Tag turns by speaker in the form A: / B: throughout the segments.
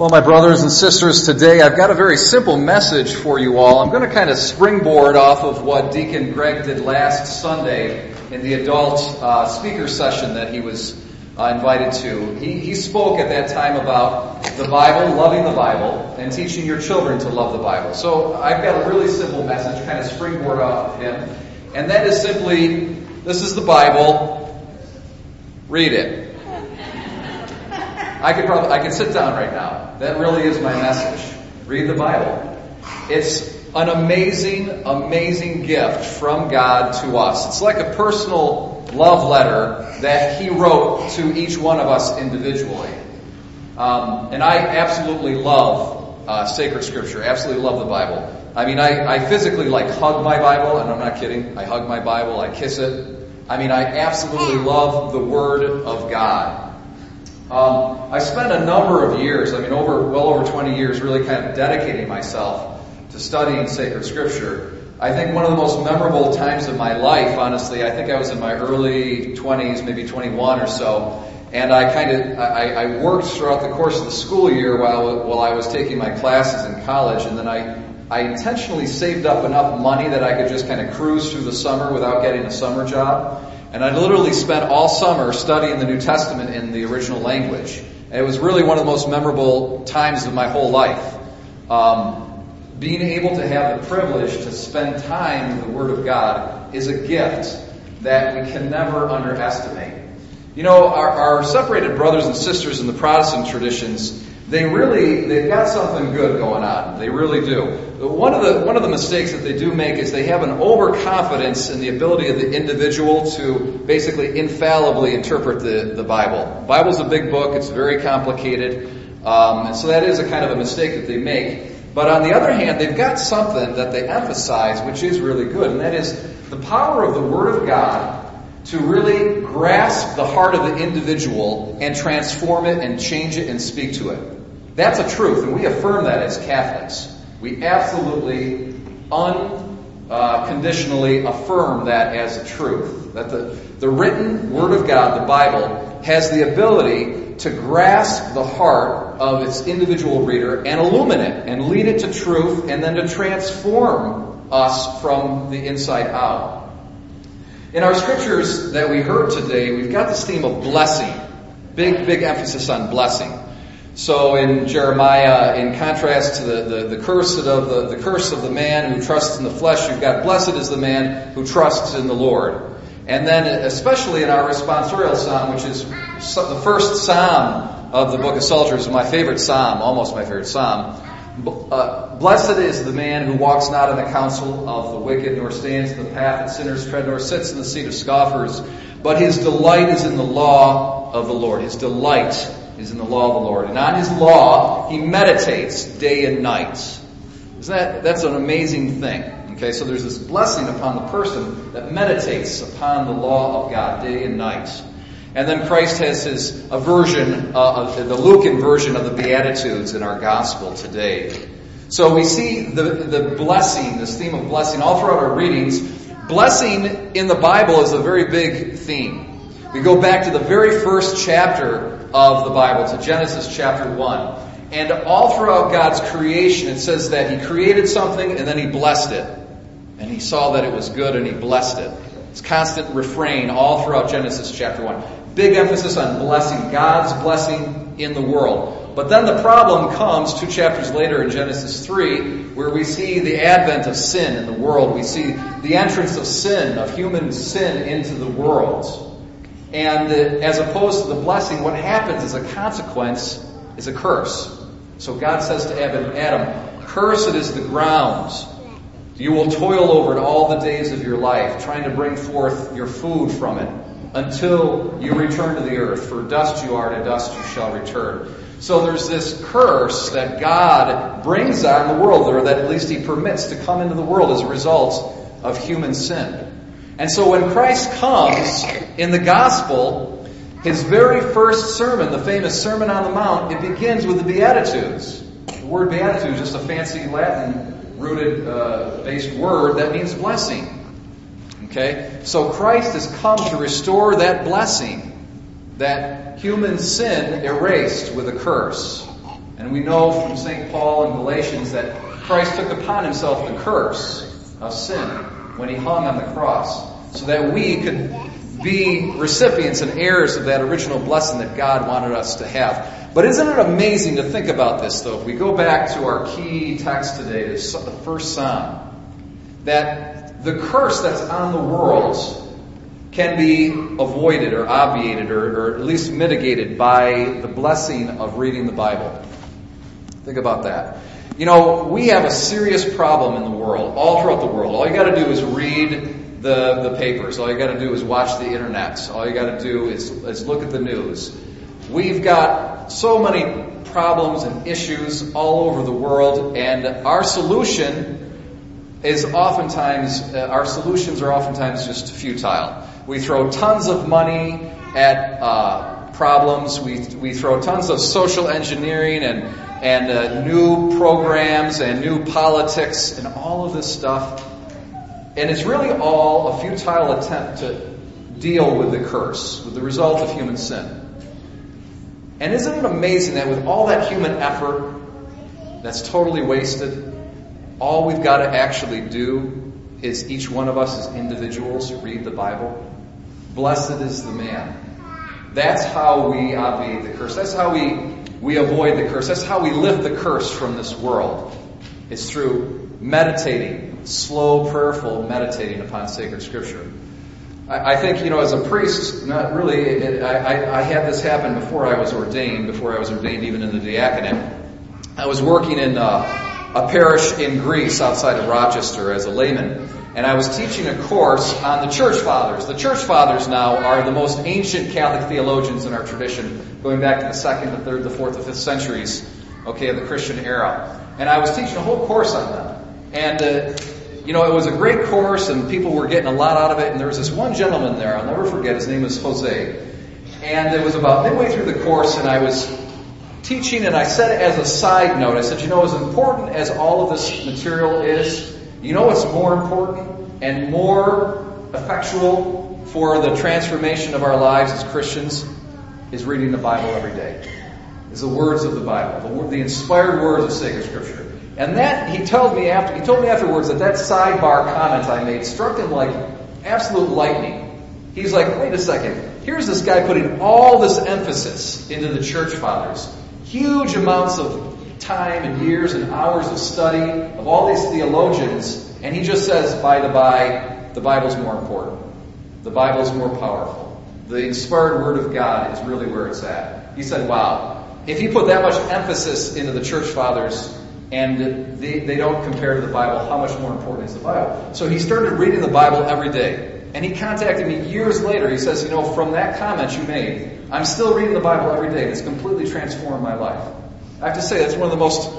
A: Well, my brothers and sisters, today I've got a very simple message for you all. I'm going to kind of springboard off of what Deacon Greg did last Sunday in the adult uh, speaker session that he was uh, invited to. He, he spoke at that time about the Bible, loving the Bible, and teaching your children to love the Bible. So I've got a really simple message, kind of springboard off of him, and that is simply this is the Bible, read it. I could probably, I could sit down right now. That really is my message. Read the Bible. It's an amazing, amazing gift from God to us. It's like a personal love letter that He wrote to each one of us individually. Um, and I absolutely love uh, sacred scripture. Absolutely love the Bible. I mean, I, I physically like hug my Bible, and I'm not kidding. I hug my Bible. I kiss it. I mean, I absolutely love the Word of God. Um, I spent a number of years, I mean, over well over 20 years, really kind of dedicating myself to studying sacred scripture. I think one of the most memorable times of my life, honestly, I think I was in my early 20s, maybe 21 or so, and I kind of I, I worked throughout the course of the school year while while I was taking my classes in college, and then I I intentionally saved up enough money that I could just kind of cruise through the summer without getting a summer job. And I literally spent all summer studying the New Testament in the original language. And it was really one of the most memorable times of my whole life. Um, being able to have the privilege to spend time in the Word of God is a gift that we can never underestimate. You know, our, our separated brothers and sisters in the Protestant traditions, they really, they've got something good going on. They really do. One of the, one of the mistakes that they do make is they have an overconfidence in the ability of the individual to basically infallibly interpret the, the Bible. The Bible's a big book, it's very complicated, um, and so that is a kind of a mistake that they make. But on the other hand, they've got something that they emphasize which is really good, and that is the power of the Word of God to really grasp the heart of the individual and transform it and change it and speak to it. That's a truth, and we affirm that as Catholics. We absolutely unconditionally uh, affirm that as a truth. That the, the written Word of God, the Bible, has the ability to grasp the heart of its individual reader and illumine it and lead it to truth and then to transform us from the inside out. In our scriptures that we heard today, we've got this theme of blessing. Big, big emphasis on blessing. So in Jeremiah, in contrast to the, the, the curse of the, the curse of the man who trusts in the flesh, you've got blessed is the man who trusts in the Lord. And then especially in our responsorial psalm, which is the first psalm of the book of Psalms, my favorite psalm, almost my favorite psalm. Uh, blessed is the man who walks not in the counsel of the wicked, nor stands in the path that sinners tread, nor sits in the seat of scoffers, but his delight is in the law of the Lord. His delight is in the law of the Lord. And on his law, he meditates day and night. Isn't that, that's an amazing thing. Okay, so there's this blessing upon the person that meditates upon the law of God day and night. And then Christ has his version, uh, the Lucan version of the Beatitudes in our gospel today. So we see the, the blessing, this theme of blessing all throughout our readings. Blessing in the Bible is a very big theme. We go back to the very first chapter of the Bible, to Genesis chapter 1. And all throughout God's creation, it says that He created something and then He blessed it. And He saw that it was good and He blessed it. It's constant refrain all throughout Genesis chapter 1. Big emphasis on blessing, God's blessing in the world. But then the problem comes two chapters later in Genesis 3, where we see the advent of sin in the world. We see the entrance of sin, of human sin into the world. And as opposed to the blessing, what happens as a consequence is a curse. So God says to Adam, Cursed is the ground. You will toil over it all the days of your life, trying to bring forth your food from it until you return to the earth. For dust you are, to dust you shall return. So there's this curse that God brings on the world, or that at least He permits to come into the world as a result of human sin. And so when Christ comes in the gospel, his very first sermon, the famous Sermon on the Mount, it begins with the Beatitudes. The word Beatitude is just a fancy Latin rooted uh, based word that means blessing. Okay? So Christ has come to restore that blessing, that human sin erased with a curse. And we know from St. Paul in Galatians that Christ took upon himself the curse of sin when he hung on the cross so that we could be recipients and heirs of that original blessing that God wanted us to have. But isn't it amazing to think about this though? If we go back to our key text today, the first Psalm, that the curse that's on the world can be avoided or obviated or, or, at least mitigated by the blessing of reading the Bible. Think about that. You know, we have a serious problem in the world, all throughout the world. All you got to do is read the, the papers. All you got to do is watch the internet. All you got to do is, is look at the news. We've got so many problems and issues all over the world, and our solution is oftentimes, uh, our solutions are oftentimes just futile. We throw tons of money at uh, problems. We, we throw tons of social engineering and, and uh, new programs and new politics and all of this stuff. And it's really all a futile attempt to deal with the curse, with the result of human sin. And isn't it amazing that with all that human effort that's totally wasted, all we've got to actually do is each one of us as individuals read the Bible? Blessed is the man. That's how we obviate the curse. That's how we, we avoid the curse. That's how we lift the curse from this world. It's through meditating, slow, prayerful meditating upon sacred scripture. I, think, you know, as a priest, not really, it, I, I, had this happen before I was ordained, before I was ordained even in the diaconate. I was working in uh, a parish in Greece outside of Rochester as a layman and I was teaching a course on the church fathers. The church fathers now are the most ancient Catholic theologians in our tradition, going back to the second, the third, the fourth, the fifth centuries, okay, of the Christian era. And I was teaching a whole course on them. And, uh, you know, it was a great course and people were getting a lot out of it. And there was this one gentleman there, I'll never forget, his name was Jose. And it was about midway through the course and I was teaching and I said as a side note, I said, you know, as important as all of this material is, you know what's more important and more effectual for the transformation of our lives as Christians is reading the Bible every day. Is the words of the Bible, the, the inspired words of sacred Scripture. And that he told me after he told me afterwards that that sidebar comment I made struck him like absolute lightning. He's like, wait a second. Here's this guy putting all this emphasis into the church fathers, huge amounts of time and years and hours of study of all these theologians, and he just says, by the by, the Bible's more important. The Bible's more powerful. The inspired Word of God is really where it's at. He said, wow, if you put that much emphasis into the church fathers and they, they don't compare to the Bible, how much more important is the Bible? So he started reading the Bible every day. And he contacted me years later. He says, you know, from that comment you made, I'm still reading the Bible every day. It's completely transformed my life. I have to say, that's one of the most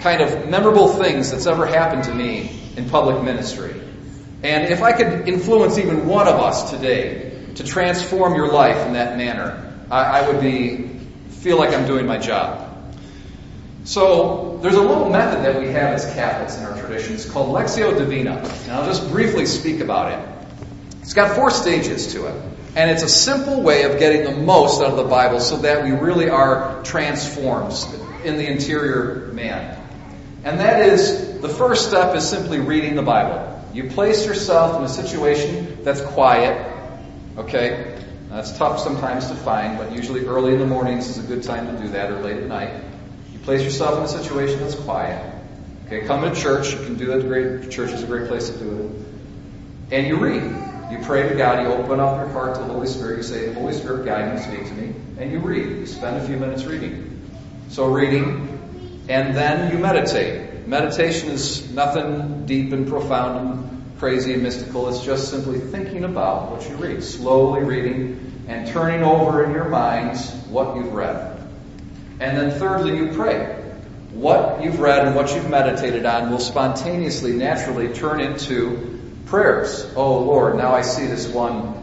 A: kind of memorable things that's ever happened to me in public ministry. And if I could influence even one of us today to transform your life in that manner, I, I would be feel like I'm doing my job. So there's a little method that we have as Catholics in our tradition. It's called Lectio Divina. And I'll just briefly speak about it. It's got four stages to it. And it's a simple way of getting the most out of the Bible so that we really are transformed in the interior man. And that is, the first step is simply reading the Bible. You place yourself in a situation that's quiet, okay? That's tough sometimes to find, but usually early in the mornings is a good time to do that, or late at night. Place yourself in a situation that's quiet. Okay, come to church. You can do that. Great church is a great place to do it. And you read. You pray to God. You open up your heart to the Holy Spirit. You say, "Holy Spirit, guide me, speak to me." And you read. You spend a few minutes reading. So reading, and then you meditate. Meditation is nothing deep and profound and crazy and mystical. It's just simply thinking about what you read, slowly reading and turning over in your minds what you've read. And then thirdly, you pray. What you've read and what you've meditated on will spontaneously, naturally turn into prayers. Oh Lord, now I see this one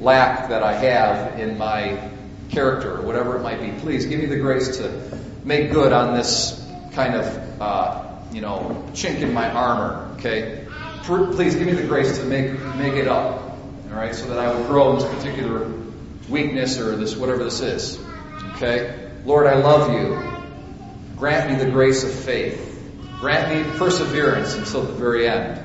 A: lack that I have in my character, or whatever it might be. Please give me the grace to make good on this kind of, uh, you know, chink in my armor. Okay, please give me the grace to make make it up. All right, so that I would grow in this particular weakness or this whatever this is. Okay, Lord, I love you. Grant me the grace of faith. Grant me perseverance until the very end.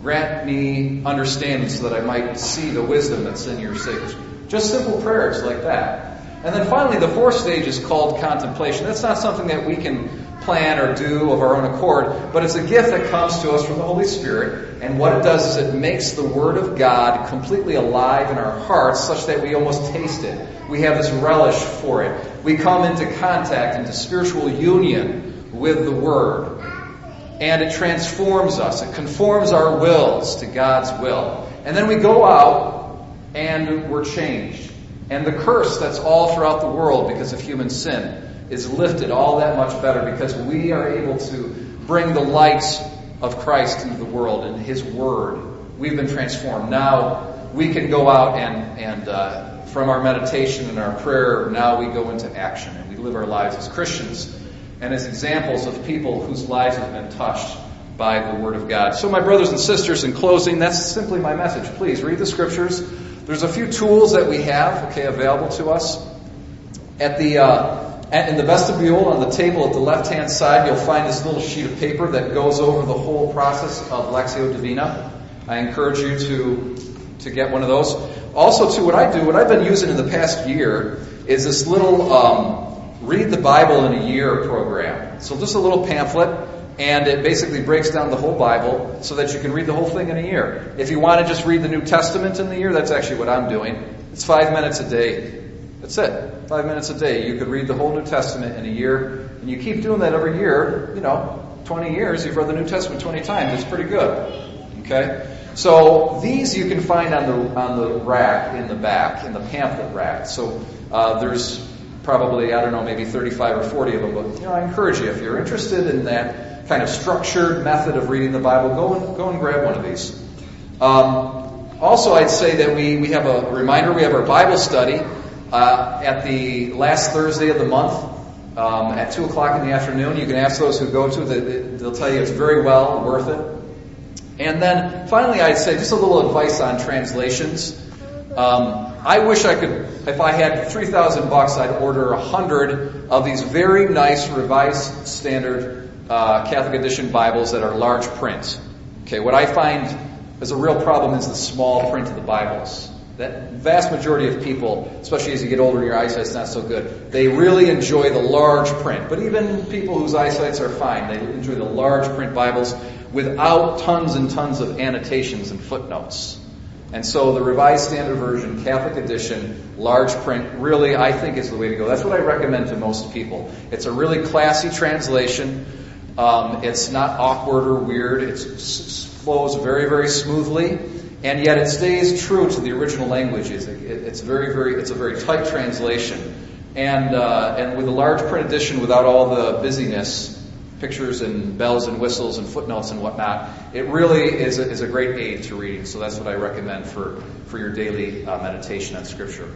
A: Grant me understanding so that I might see the wisdom that's in your sacred. Just simple prayers like that. And then finally, the fourth stage is called contemplation. That's not something that we can plan or do of our own accord, but it's a gift that comes to us from the Holy Spirit. And what it does is it makes the Word of God completely alive in our hearts such that we almost taste it. We have this relish for it. We come into contact, into spiritual union with the Word. And it transforms us. It conforms our wills to God's will. And then we go out and we're changed. And the curse that's all throughout the world because of human sin is lifted all that much better because we are able to bring the light of Christ into the world and His Word. We've been transformed. Now we can go out and, and uh, from our meditation and our prayer, now we go into action and we live our lives as Christians and as examples of people whose lives have been touched by the Word of God. So, my brothers and sisters, in closing, that's simply my message. Please read the Scriptures. There's a few tools that we have, okay, available to us. At the uh, in the vestibule on the table at the left hand side, you'll find this little sheet of paper that goes over the whole process of Lectio Divina. I encourage you to, to get one of those. Also, to what I do, what I've been using in the past year is this little um, Read the Bible in a Year program. So, just a little pamphlet, and it basically breaks down the whole Bible so that you can read the whole thing in a year. If you want to just read the New Testament in the year, that's actually what I'm doing. It's five minutes a day. That's it. Five minutes a day. You could read the whole New Testament in a year, and you keep doing that every year, you know, 20 years, you've read the New Testament 20 times. It's pretty good. Okay? So these you can find on the on the rack in the back, in the pamphlet rack. So uh, there's probably, I don't know, maybe 35 or 40 of them, but you know, I encourage you, if you're interested in that kind of structured method of reading the Bible, go and go and grab one of these. Um, also, I'd say that we, we have a reminder, we have our Bible study uh, at the last Thursday of the month um, at 2 o'clock in the afternoon. You can ask those who go to it, they'll tell you it's very well worth it. And then finally, I'd say just a little advice on translations. Um, I wish I could, if I had 3,000 bucks, I'd order 100 of these very nice Revised Standard uh, Catholic Edition Bibles that are large print. Okay, what I find is a real problem is the small print of the Bibles. That vast majority of people, especially as you get older, and your eyesight's not so good. They really enjoy the large print. But even people whose eyesights are fine, they enjoy the large print Bibles without tons and tons of annotations and footnotes. And so the Revised Standard Version, Catholic Edition, large print, really, I think is the way to go. That's what I recommend to most people. It's a really classy translation. Um, it's not awkward or weird. It flows very, very smoothly and yet it stays true to the original languages. It, it, it's very, very, it's a very tight translation, and uh, and with a large print edition without all the busyness, pictures and bells and whistles and footnotes and whatnot, it really is a, is a great aid to reading. So that's what I recommend for for your daily uh, meditation on Scripture.